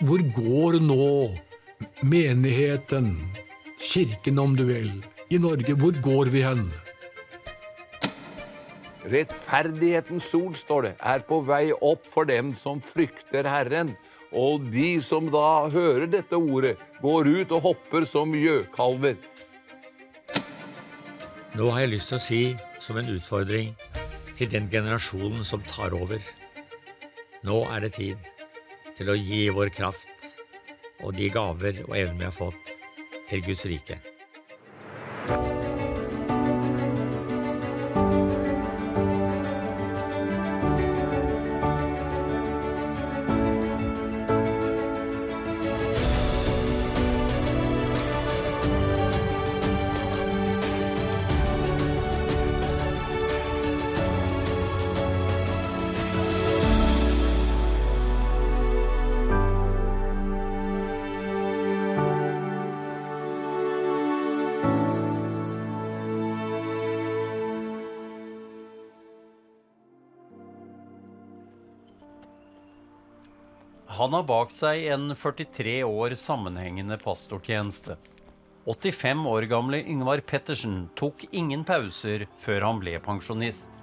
hvor går nå menigheten, kirken om du vil, i Norge? Hvor går vi hen? Rettferdighetens sol, står det, er på vei opp for dem som frykter Herren. Og de som da hører dette ordet, går ut og hopper som gjøkalver. Nå har jeg lyst til å si, som en utfordring til den generasjonen som tar over Nå er det tid til å gi vår kraft og de gaver og evner vi har fått, til Guds rike. Han har bak seg en 43 år sammenhengende pastortjeneste. 85 år gamle Yngvar Pettersen tok ingen pauser før han ble pensjonist.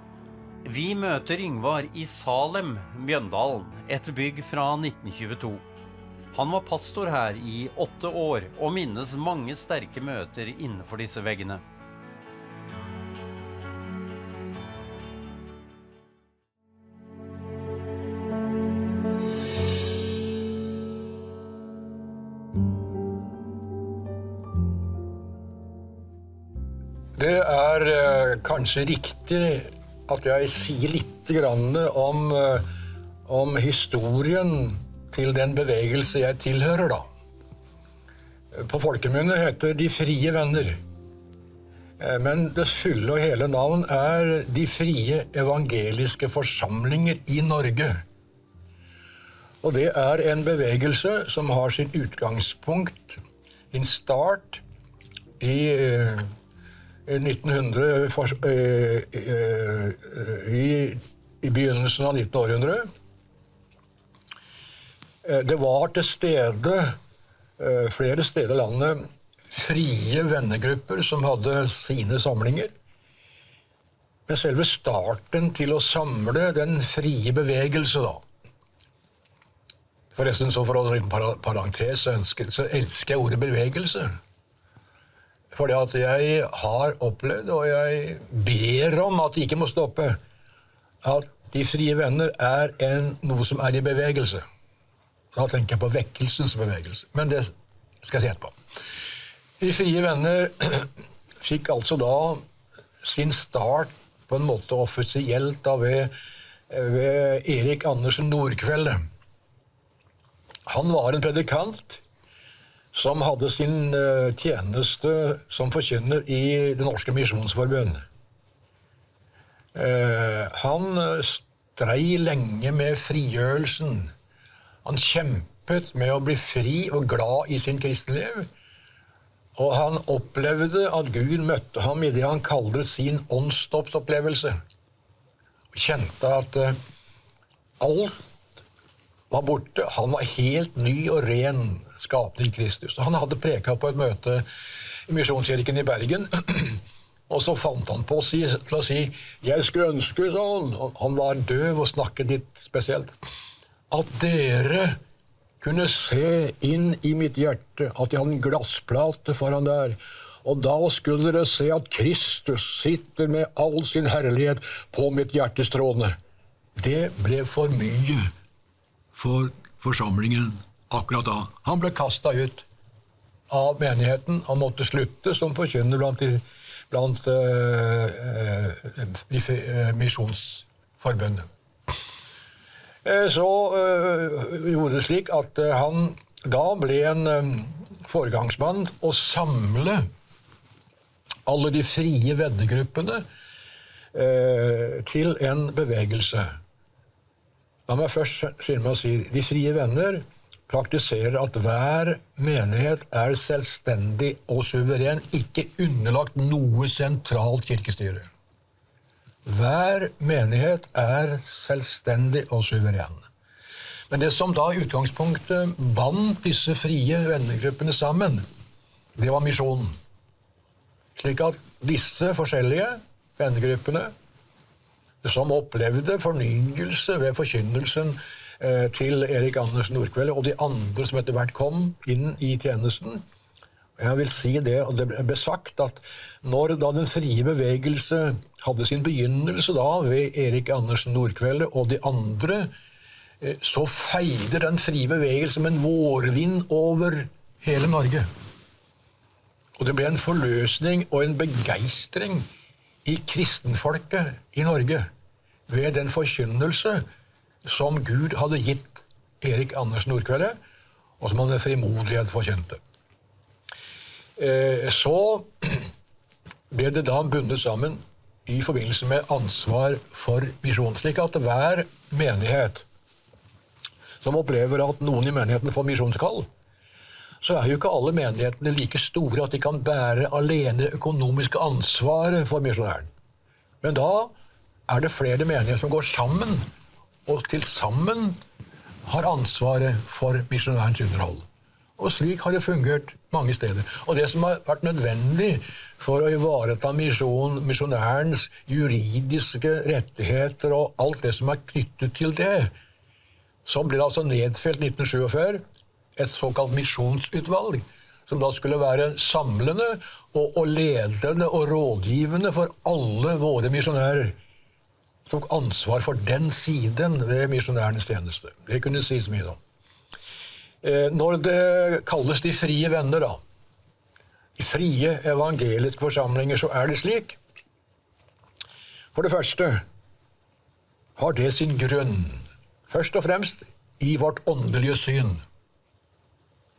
Vi møter Yngvar i Salem, Mjøndalen, et bygg fra 1922. Han var pastor her i åtte år og minnes mange sterke møter innenfor disse veggene. Det er eh, kanskje riktig at jeg sier litt om, eh, om historien til den bevegelse jeg tilhører, da. På folkemunne heter De frie venner. Eh, Men det fulle og hele navn er De frie evangeliske forsamlinger i Norge. Og det er en bevegelse som har sin utgangspunkt, en start, i eh, 1900 for, øh, øh, øh, i, I begynnelsen av 1900-århundre. Eh, Det var til stede eh, flere steder i landet frie vennegrupper som hadde sine samlinger. Men selve starten til å samle den frie bevegelse, da Forresten, så for å en liten parentes, så, ønsker, så elsker jeg ordet bevegelse. Fordi at jeg har opplevd, og jeg ber om at de ikke må stoppe, at De frie venner er en, noe som er i bevegelse. Da tenker jeg på vekkelsens bevegelse. Men det skal jeg si etterpå. De frie venner fikk altså da sin start på en måte offisielt da ved, ved Erik Andersen Nordkvelde. Han var en predikant som hadde sin eh, tjeneste som forkynner i Det norske misjonsforbund. Eh, han eh, strei lenge med frigjørelsen. Han kjempet med å bli fri og glad i sin kristenliv. Og han opplevde at Gud møtte ham i det han kalte sin åndsdåpsopplevelse. Kjente at alt var borte. Han var helt ny og ren skapning Kristus. Han hadde preka på et møte i Misjonskirken i Bergen. Og så fant han på å si, til å si 'Jeg skulle ønske sånn' Han var døv og snakket litt spesielt. At dere kunne se inn i mitt hjerte, at jeg hadde en glassplate foran der. Og da skulle dere se at Kristus sitter med all sin herlighet på mitt hjertes trådene. Det ble for mye for forsamlingen akkurat da. Han ble kasta ut av menigheten. Han måtte slutte som forkynner blant, de, blant uh, de eh, misjonsforbundene. Eh, Så gjorde det slik at han da ble en um, foregangsmann å samle alle de frie vennegruppene til en bevegelse. La meg først skynde meg å si de frie venner praktiserer at hver menighet er selvstendig og suveren, ikke underlagt noe sentralt kirkestyre. Hver menighet er selvstendig og suveren. Men det som da i utgangspunktet bandt disse frie vennegruppene sammen, det var misjonen. Slik at disse forskjellige vennegruppene som opplevde fornyelse ved forkynnelsen eh, til Erik Andersen Nordkveld og de andre som etter hvert kom inn i tjenesten, jeg vil si det, og det ble sagt at når da den frie bevegelse hadde sin begynnelse da ved Erik Andersen Nordkvelde og de andre, eh, så feide den frie bevegelse med en vårvind over hele Norge. Og det ble en forløsning og en begeistring i kristenfolket i Norge ved den forkynnelse som Gud hadde gitt Erik Andersen Nordkvelde, og som han med frimodighet forkjente. Eh, så ble det da bundet sammen i forbindelse med ansvar for misjon. Slik at hver menighet som opplever at noen i menigheten får misjonskall, så er jo ikke alle menighetene like store at de kan bære alene økonomiske ansvaret for misjonæren. Men da er det flere menigheter som går sammen, og til sammen har ansvaret for misjonærens underhold. Og slik har det fungert mange steder. Og det som har vært nødvendig for å ivareta misjon, misjonærens juridiske rettigheter og alt det som er knyttet til det, så ble det altså nedfelt 1947 et såkalt misjonsutvalg, som da skulle være samlende og, og ledende og rådgivende for alle våre misjonærer. Tok ansvar for den siden ved misjonærenes tjeneste. Det kunne sies mye om. Eh, når det kalles de frie venner, da, i frie evangeliske forsamlinger, så er det slik For det første har det sin grunn først og fremst i vårt åndelige syn.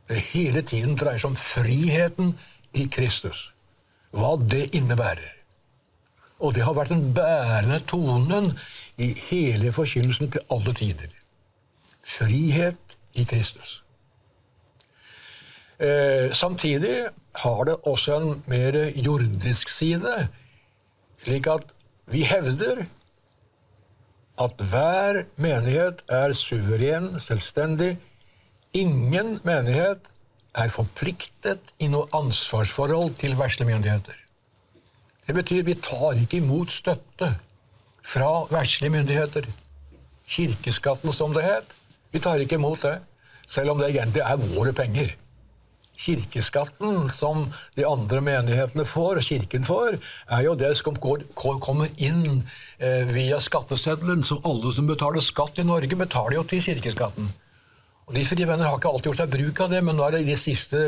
Det hele tiden dreier seg om friheten i Kristus, hva det innebærer. Og det har vært den bærende tonen i hele forkynnelsen til alle tider. Frihet i Kristus. Eh, samtidig har det også en mer jordisk side, slik at vi hevder at hver menighet er suveren, selvstendig. Ingen menighet er forpliktet i noe ansvarsforhold til versle myndigheter. Det betyr vi tar ikke imot støtte fra verslige myndigheter. Kirkeskatten, som det het. Vi tar ikke imot det, selv om det egentlig er våre penger kirkeskatten som de andre menighetene får, og kirken får, er jo det som går, kommer inn eh, via skatteseddelen. Så alle som betaler skatt i Norge, betaler jo til kirkeskatten. De frie venner har ikke alltid gjort seg bruk av det, men nå er det i de siste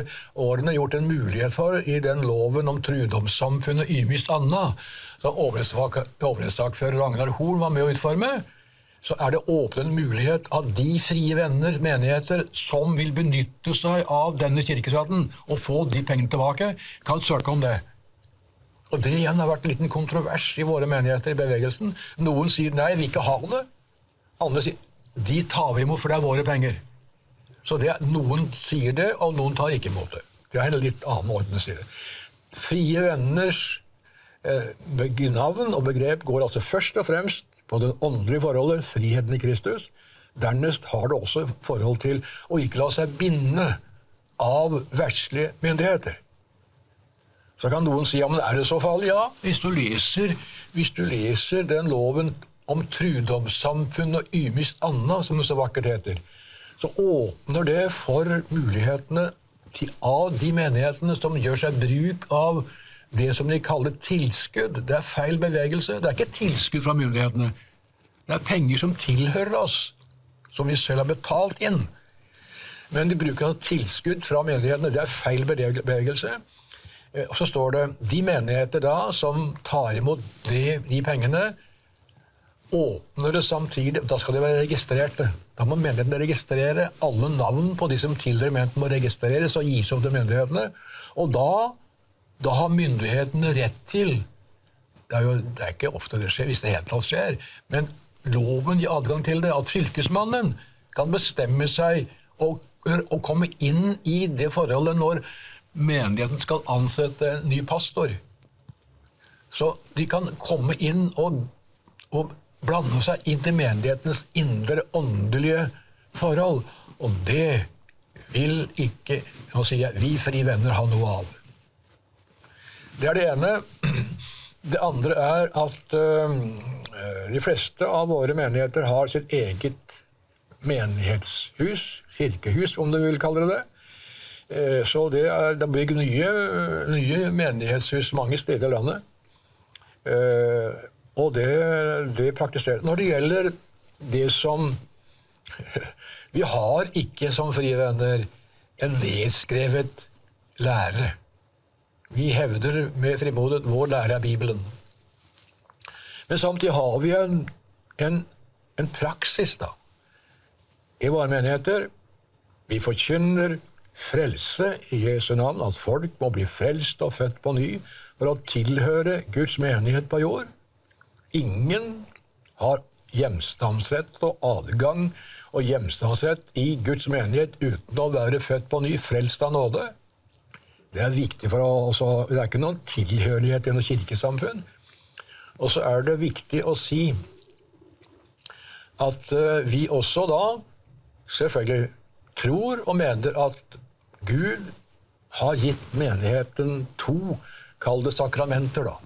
årene gjort en mulighet for, i den loven om trudomssamfunnet ymist anna, som overrettssaksfører Ragnar Horn var med å utforme, så er det åpen en mulighet at de frie venner, menigheter, som vil benytte seg av denne kirkeskatten og få de pengene tilbake, kan søke om det. Og Det igjen har vært en liten kontrovers i våre menigheter i bevegelsen. Noen sier nei, vi ikke ha det. Andre sier de tar vi imot, for det er våre penger. Så det, Noen sier det, og noen tar ikke imot det. Det er en litt annen orden å si det. Frie venners eh, navn og begrep går altså først og fremst på det åndelige forholdet, friheten i Kristus. Dernest har det også forhold til å ikke la seg binde av verdslige myndigheter. Så kan noen si ja, men er det så farlig? Ja, hvis du leser, hvis du leser den loven om trudomssamfunn og ymist anna, som det så vakkert heter, så åpner det for mulighetene til, av de menighetene som gjør seg bruk av det som de kaller tilskudd. Det er feil bevegelse. Det er ikke tilskudd fra myndighetene. Det er penger som tilhører oss, som vi selv har betalt inn. Men de bruker tilskudd fra menighetene. Det er feil bevegelse. Eh, og så står det de menigheter da som tar imot de, de pengene, åpner det samtidig Da skal de være registrerte. Da må menigheten registrere alle navn på de som tidligere menigheten, må registreres og gis opp til myndighetene. Og da da har myndighetene rett til det er, jo, det er ikke ofte det skjer, hvis det helt tatt skjer, men loven gir adgang til det. At fylkesmannen kan bestemme seg og, og komme inn i det forholdet når menigheten skal ansette en ny pastor. Så de kan komme inn og, og blande seg inn til menighetens indre åndelige forhold. Og det vil ikke nå sier jeg, vi Frie Venner ha noe av. Det er det ene. Det andre er at øh, de fleste av våre menigheter har sitt eget menighetshus, kirkehus om du vil kalle det det. Eh, så det er, det er bygd nye, nye menighetshus mange steder i landet. Eh, og det, det praktiseres. Når det gjelder det som Vi har ikke som Frie Venner en nedskrevet lære. Vi hevder med frimodighet vår lære er Bibelen. Men samtidig har vi en, en, en praksis da, i våre menigheter. Vi forkynner frelse i Jesu navn, at folk må bli frelst og født på ny for å tilhøre Guds menighet på jord. Ingen har hjemstavnsrett og adgang og hjemstavnsrett i Guds menighet uten å være født på ny, frelst av nåde. Det er viktig for å, Det er ikke noen tilhørighet i noe kirkesamfunn. Og så er det viktig å si at eh, vi også da selvfølgelig tror og mener at Gud har gitt menigheten to, kall det sakramenter, da.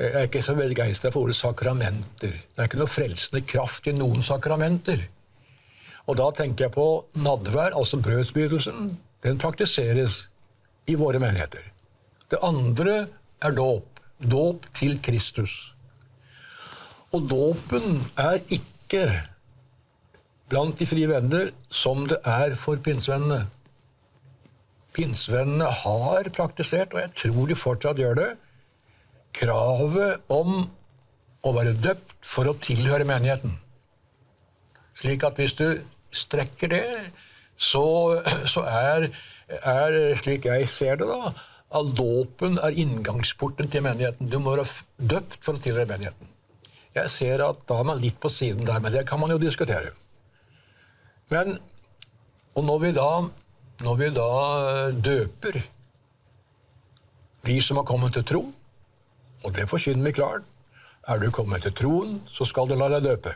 Jeg er ikke så begeistra for ordet sakramenter. Det er ikke noe frelsende kraft i noen sakramenter. Og da tenker jeg på nadvær, altså brødsbytelsen. Den praktiseres i våre menigheter. Det andre er dåp. Dåp til Kristus. Og dåpen er ikke blant de frie venner som det er for pinsevennene. Pinsevennene har praktisert, og jeg tror de fortsatt gjør det, kravet om å være døpt for å tilhøre menigheten. Slik at hvis du strekker det, så, så er, er, slik jeg ser det, da, at dåpen er inngangsporten til menigheten. Du må være døpt for å tilhøre menigheten. Jeg ser at da er man litt på siden der, men det kan man jo diskutere. Men, og når vi da, når vi da døper de som har kommet til tro, og det forkynner vi klart. Er du kommet til troen, så skal du la deg døpe.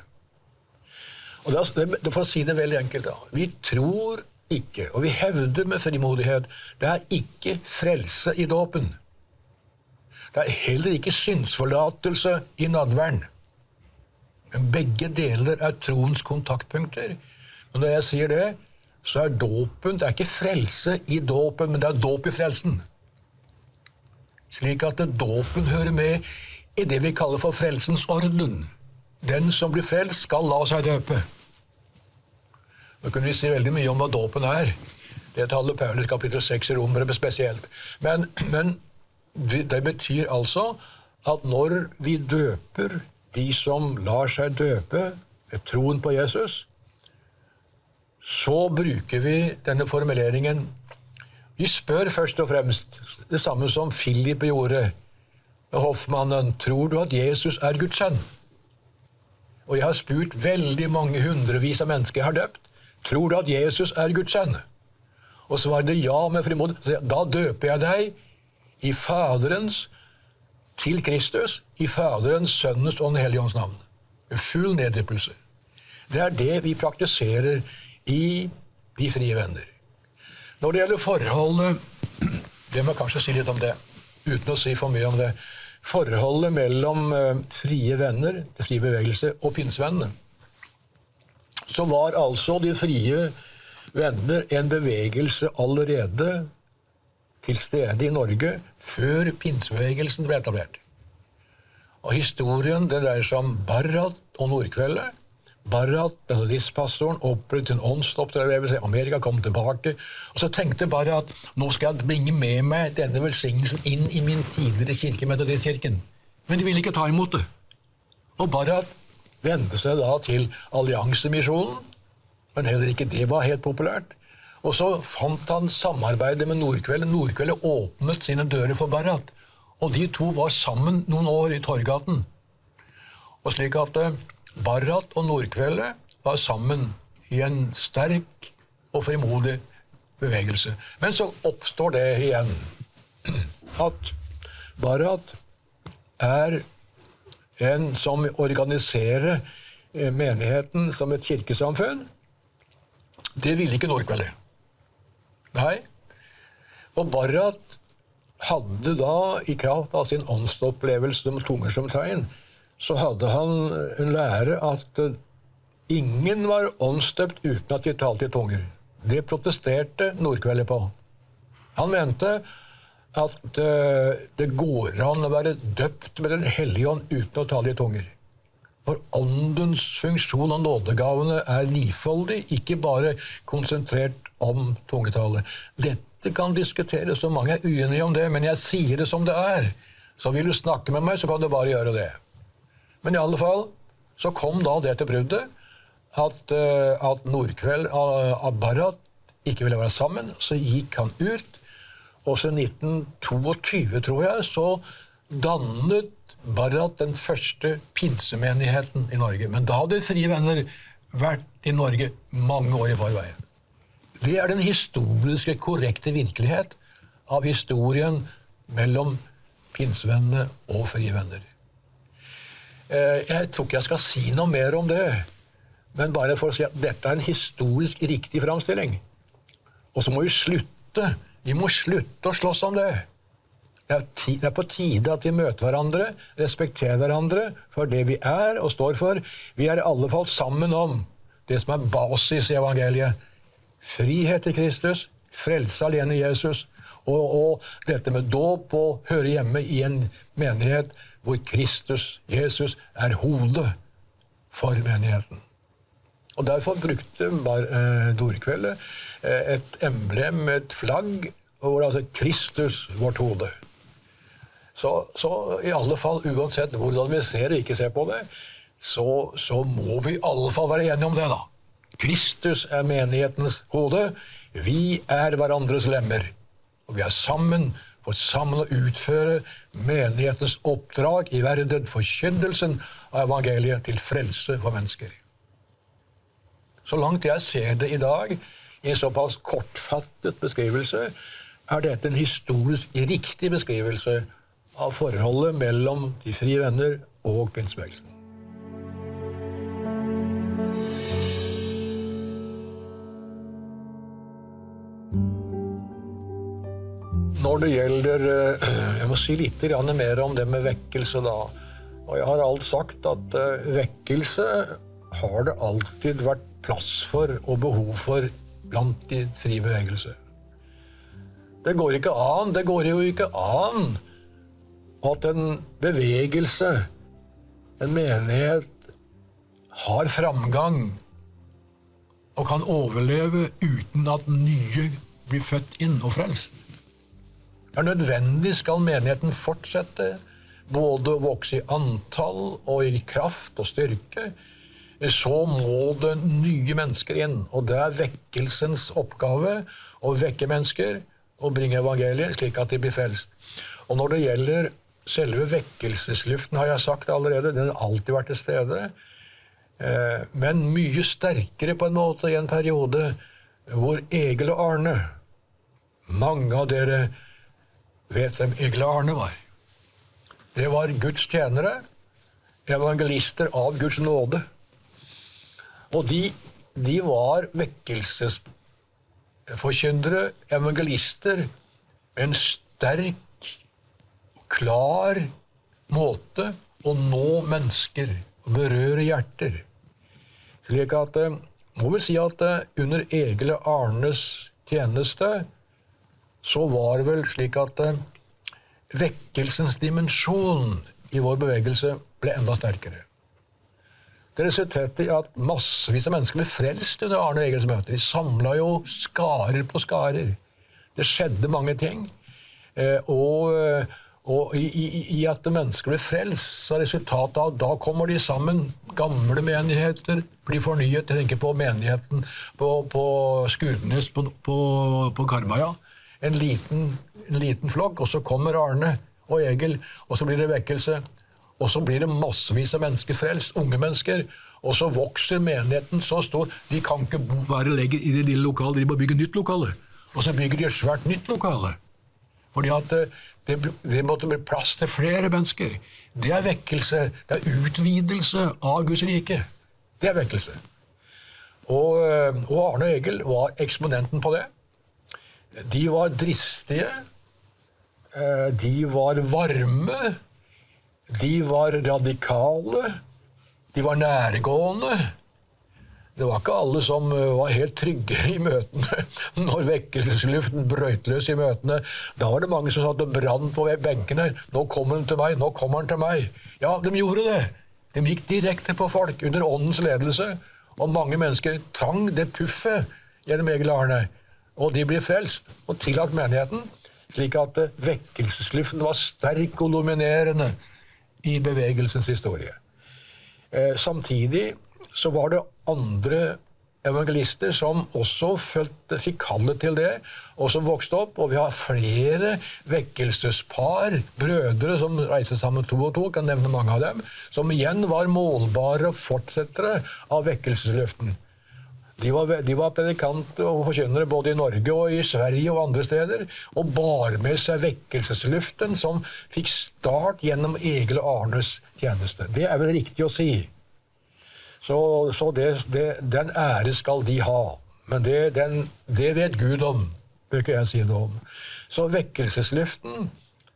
Og det, det, For å si det veldig enkelt da. Vi tror ikke, og vi hevder med frimodighet, det er ikke frelse i dåpen. Det er heller ikke synsforlatelse i nadværen. Men begge deler er troens kontaktpunkter. Men når jeg sier det, så er dåpen Det er ikke frelse i dåpen, men det er dåp i frelsen slik at dåpen hører med i det vi kaller for frelsens orden. Den som blir frelst, skal la seg døpe. Nå kunne vi si veldig mye om hva dåpen er. Det taler Paulus kapittel 6 i Romerne spesielt. Men, men, det betyr altså at når vi døper de som lar seg døpe ved troen på Jesus, så bruker vi denne formuleringen vi spør først og fremst det samme som Philip gjorde med hoffmannen. Tror du at Jesus er Guds sønn? Og jeg har spurt veldig mange hundrevis av mennesker jeg har døpt. Tror du at Jesus er Guds sønn? Og svarer det ja med frimodighet. Da døper jeg deg i Faderens til Kristus, i Faderens, Sønnens og Den hellige ånds navn. Full neddyppelse. Det er det vi praktiserer i De frie venner. Når det gjelder forholdet Det må kanskje si litt om det, uten å si for mye om det. Forholdet mellom uh, frie venner, fri bevegelse, og pinsevennene. Så var altså de frie venner en bevegelse allerede til stede i Norge før pinsebevegelsen ble etablert. Og Historien det dreier seg om Barrat og Nordkveldet Barrat, metodistpastoren, opprettet en åndsoppdragelse. Amerika kom tilbake. Og så tenkte Barrat nå skal jeg bringe med meg denne velsignelsen inn i min tidligere kirke, Metodistkirken. Men de ville ikke ta imot det. Og Barrat vendte seg da til alliansemisjonen, men heller ikke det var helt populært. Og så fant han samarbeidet med Nordkveldet. Nordkveldet åpnet sine dører for Barrat. Og de to var sammen noen år i Torgaten. Og slik at eh, Barrat og Nordkveldet var sammen i en sterk og frimodig bevegelse. Men så oppstår det igjen at Barrat er en som organiserer eh, menigheten som et kirkesamfunn, Det ville ikke Nordkveldet. Nei. Og Barrat hadde da, i kraft av sin åndsopplevelse med tunger som tegn, så hadde han en lære at eh, ingen var åndsdøpt uten at de talte i tunger. Det protesterte Nordkveldet på. Han mente at uh, det går an å være døpt med Den hellige ånd uten å tale i tunger. For åndens funksjon og nådegavene er livfoldig, ikke bare konsentrert om tungetale. Dette kan diskuteres, og mange er uenige om det, men jeg sier det som det er. Så vil du snakke med meg, så kan du bare gjøre det. Men i alle fall så kom da det til bruddet at, uh, at Nordkveld og uh, Barrat ikke ville være sammen. Så gikk han ut. Og så i 1922, tror jeg, så dannet Barrat den første pinsemenigheten i Norge. Men da hadde Frie Venner vært i Norge mange år i forveien. Det er den historiske, korrekte virkelighet av historien mellom pinsevennene og Frie Venner. Eh, jeg tror ikke jeg skal si noe mer om det, men bare for å si at dette er en historisk riktig framstilling. Og så må vi slutte. Vi må slutte å slåss om det. Det er på tide at vi møter hverandre, respekterer hverandre for det vi er og står for. Vi er i alle fall sammen om det som er basis i evangeliet. Frihet i Kristus, frelse alene i Jesus, og, og dette med dåp å høre hjemme i en menighet hvor Kristus, Jesus, er hodet for menigheten. Og Derfor brukte eh, Dorkveldet eh, et emblem, et flagg, hvor altså Kristus, vårt hode. Så, så, i alle fall, uansett hvordan vi ser og ikke ser på det, så, så må vi i alle fall være enige om det, da. Kristus er menighetens hode. Vi er hverandres lemmer. Og vi er sammen for sammen å utføre menighetens oppdrag i verden, forkynnelsen av evangeliet til frelse for mennesker. Så langt jeg ser det i dag, i en såpass kortfattet beskrivelse, er dette en historisk riktig beskrivelse av forholdet mellom De frie venner og pinsebevegelsen. Når det gjelder eh, Jeg må si litt mer om det med vekkelse, da. Og jeg har alt sagt at eh, vekkelse har det alltid vært plass for og behov for blant de frie bevegelser. Det går ikke an, det går jo ikke an at en bevegelse, en menighet, har framgang og kan overleve uten at nye blir født inn og frelst. Det er nødvendig skal menigheten fortsette, både å vokse i antall og i kraft og styrke. Så må det nye mennesker inn, og det er vekkelsens oppgave å vekke mennesker og bringe evangeliet slik at de blir frelst. Og når det gjelder Selve vekkelsesluften har jeg sagt allerede, den har alltid vært til stede. Eh, men mye sterkere på en måte i en periode hvor Egil og Arne Mange av dere vet hvem Egil Arne var. Det var Guds tjenere, evangelister av Guds nåde. Og de, de var vekkelsesforkyndere, evangelister, en sterk klar måte å nå mennesker og berøre hjerter. Slik at eh, må vi si at eh, under Egil Arnes tjeneste så var det vel slik at eh, vekkelsens dimensjon i vår bevegelse ble enda sterkere. Det resulterte i at massevis av mennesker ble frelst under Arne Egils møter. De samla jo skarer på skarer. Det skjedde mange ting. Og og i, i, i at mennesker ble frelst, så er resultatet av da kommer de sammen. Gamle menigheter blir fornyet. Jeg tenker på menigheten på, på Skurnes på, på, på Karmøya. En liten, en liten flokk, og så kommer Arne og Egil, og så blir det vekkelse. Og så blir det massevis av mennesker frelst, unge mennesker. Og så vokser menigheten så stor. De kan ikke være lenger i det lille lokalet, de må bygge nytt lokale. Og så bygger de et svært nytt lokale. Fordi at eh, det, det, måtte bli plass til flere mennesker. Det er vekkelse. Det er utvidelse av Guds rike. Det er vekkelse. Og, eh, og Arne Egil var eksponenten på det. De var dristige. eh, De var varme. De var radikale. De var nærgående. Det var ikke alle som eh, var helt trygge i møtene. Når vekkelsesluften brøyt løs i møtene, da var det mange som satt og brant på benkene. 'Nå kommer han til meg! Nå kommer han til meg!' Ja, de gjorde det. De gikk direkte på folk under åndens ledelse. Og mange mennesker trang det puffet gjennom Egil Arne. Og de blir frelst og tillagt menigheten, slik at eh, vekkelsesluften var sterk og dominerende i bevegelsens historie. Eh, samtidig så var det andre evangelister som også følte, fikk kallet til det, og som vokste opp. Og vi har flere vekkelsespar, brødre som reiser sammen to og to, kan nevne mange av dem, som igjen var målbare fortsettere av vekkelsesløften. De var, de var predikanter og forkynnere både i Norge og i Sverige og andre steder, og bar med seg vekkelsesluften som fikk start gjennom Egil og Arnes tjeneste. Det er vel riktig å si. Så, så det, det, den ære skal de ha. Men det, den, det vet Gud om, bør ikke jeg si noe om. Så vekkelsesluften,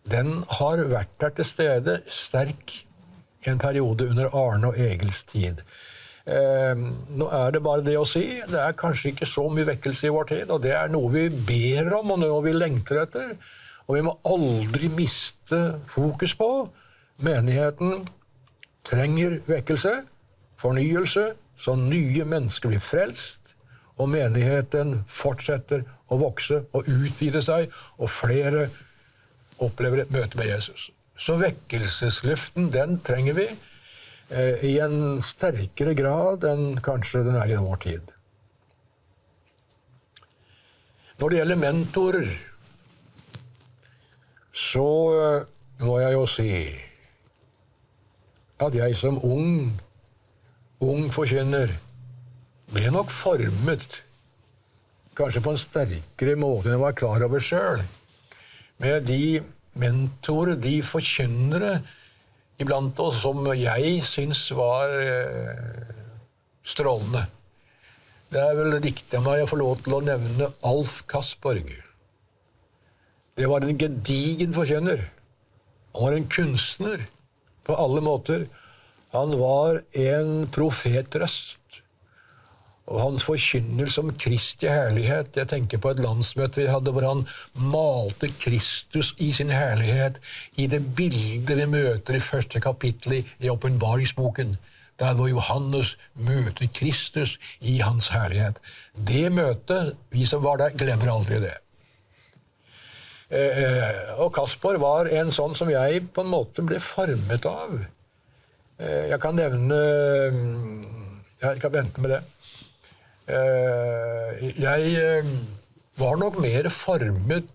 den har vært der til stede sterk en periode under Arne og Egils tid. Eh, nå er det bare det å si. Det er kanskje ikke så mye vekkelse i vår tid, og det er noe vi ber om, og noe vi lengter etter. Og vi må aldri miste fokus på. Menigheten trenger vekkelse fornyelse, så nye mennesker blir frelst, og menigheten fortsetter å vokse og utvide seg, og flere opplever et møte med Jesus. Så vekkelsesluften, den trenger vi i en sterkere grad enn kanskje den er i vår tid. Når det gjelder mentorer, så eh, må jeg jo si at jeg som ung ung forkynner ble nok formet, kanskje på en sterkere måte enn jeg var klar over sjøl, med de mentorer, de forkynnere iblant oss som jeg syns var eh, strålende. Det er vel riktig av meg å få lov til å nevne Alf Kasborg. Det var en gedigen forkjønner. Han var en kunstner på alle måter. Han var en profetrøst. Og hans forkynnelse om Kristi herlighet Jeg tenker på et landsmøte vi hadde hvor han malte Kristus i sin herlighet i det bildet vi møter i første kapittel i åpenbaringsboken. Der hvor Johannes møter Kristus i hans herlighet. Det møtet, vi som var der, glemmer aldri det. Eh, eh og Kaspar var en sånn som jeg på en måte ble formet av. Eh, jeg kan nevne mm, Jeg kan vente med det. Eh, jeg eh, var nok mer formet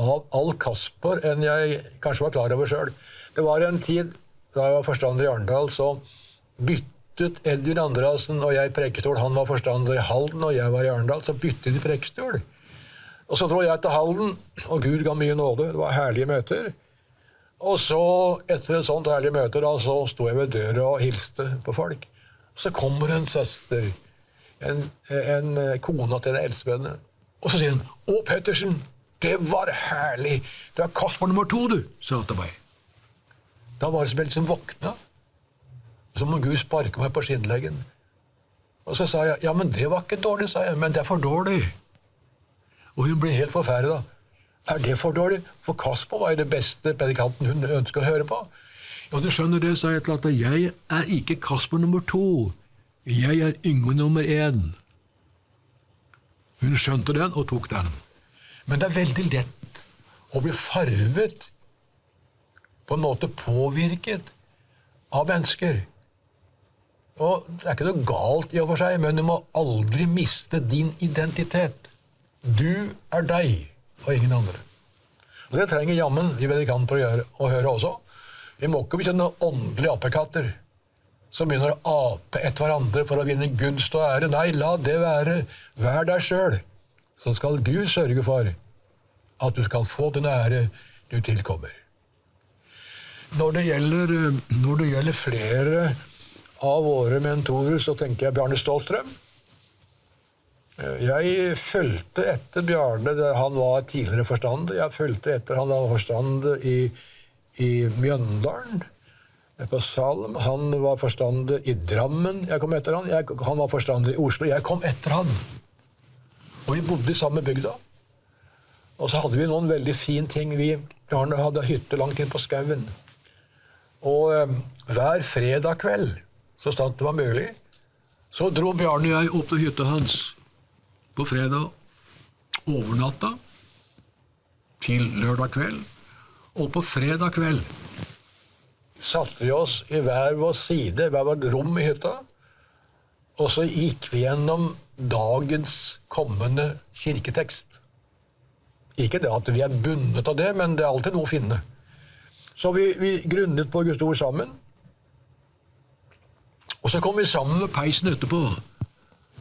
av Al Kasper enn jeg kanskje var klar over sjøl. Det var en tid da jeg var forstander i Arendal, så byttet Edvin Andreassen og jeg prekestol. Han var forstander i Halden, og jeg var i Arendal. Så byttet de prekestol. Og så dro jeg til Halden, og Gud ga mye nåde. Det var herlige møter. Og så, etter et sånt herlig møte, da, så sto jeg ved døra og hilste på folk. Så kommer en søster, en, en kone til en eldstebønne, og så sier hun 'Å, Pettersen, det var herlig! Du er Kasper nummer to, du', sa hun til meg. Da var det som jeg liksom våkna. Som om Gud sparka meg på skinnleggen. Og så sa jeg 'Ja, men det var ikke dårlig', sa jeg. 'Men det er for dårlig'. Og hun ble helt forferda. Er det for dårlig? For Kasper var jo det beste predikanten hun ønsker å høre på. Ja, du skjønner det, sa jeg til at jeg er ikke Kasper nummer to. Jeg er Yngve nummer én. Hun skjønte den og tok den. Men det er veldig lett å bli farvet, på en måte påvirket, av mennesker. Og Det er ikke noe galt i og for seg, men du må aldri miste din identitet. Du er deg og ingen andre. Og Det trenger jammen vi predikanter å, gjøre, å høre også. Vi må ikke bli sånne åndelige apekatter som begynner å ape etter hverandre for å vinne gunst og ære. Nei, la det være. Vær deg sjøl. Så skal Gud sørge for at du skal få den ære du tilkommer. Når det gjelder, når det gjelder flere av våre mentorer, så tenker jeg Bjarne Stålstrøm. Jeg fulgte etter Bjarne. Han var tidligere forstander. Jeg fulgte etter han var forstander i, i Mjøndalen, eh, på Salm. Han var forstander i Drammen. Jeg kom etter han. Jeg, han var forstander i Oslo. Jeg kom etter han. Og vi bodde i samme bygda. Og så hadde vi noen veldig fine ting. Vi, Bjarne hadde hytte langt inn på skauen. Og eh, hver fredag kveld, så sant det var mulig, så dro Bjarne og jeg opp til hytta hans på fredag. Overnatta til lørdag kveld. Og på fredag kveld satte vi oss i hver vår side, hver vårt rom i hytta. Og så gikk vi gjennom dagens kommende kirketekst. Ikke det at vi er bundet av det, men det er alltid noe å finne. Så vi, vi grunnet på Guds ord sammen. Og så kom vi sammen ved peisen etterpå.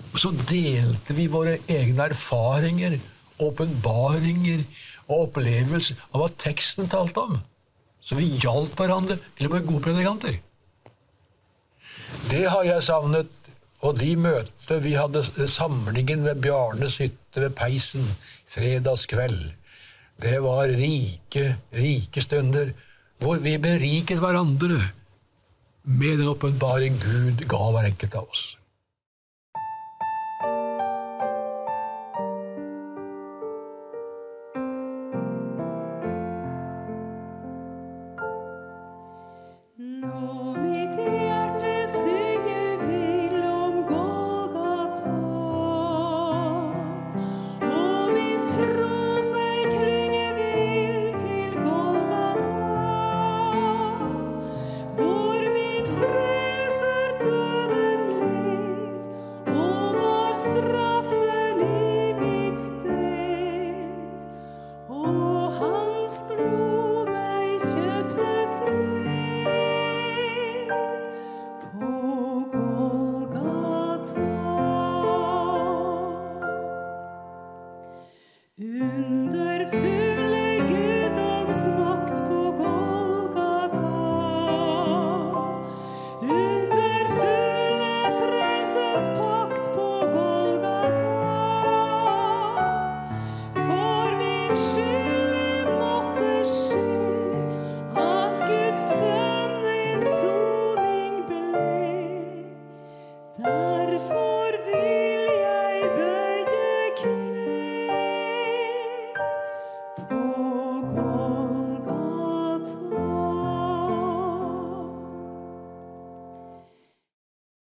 Og så delte vi våre egne erfaringer, åpenbaringer og opplevelser av hva teksten talte om. Så vi hjalp hverandre til å bli gode predikanter. Det har jeg savnet. Og de møtene vi hadde samlingen ved Bjarnes hytte ved peisen fredagskveld, det var rike, rike stunder hvor vi beriket hverandre med den åpenbare Gud ga hver enkelt av oss. whisper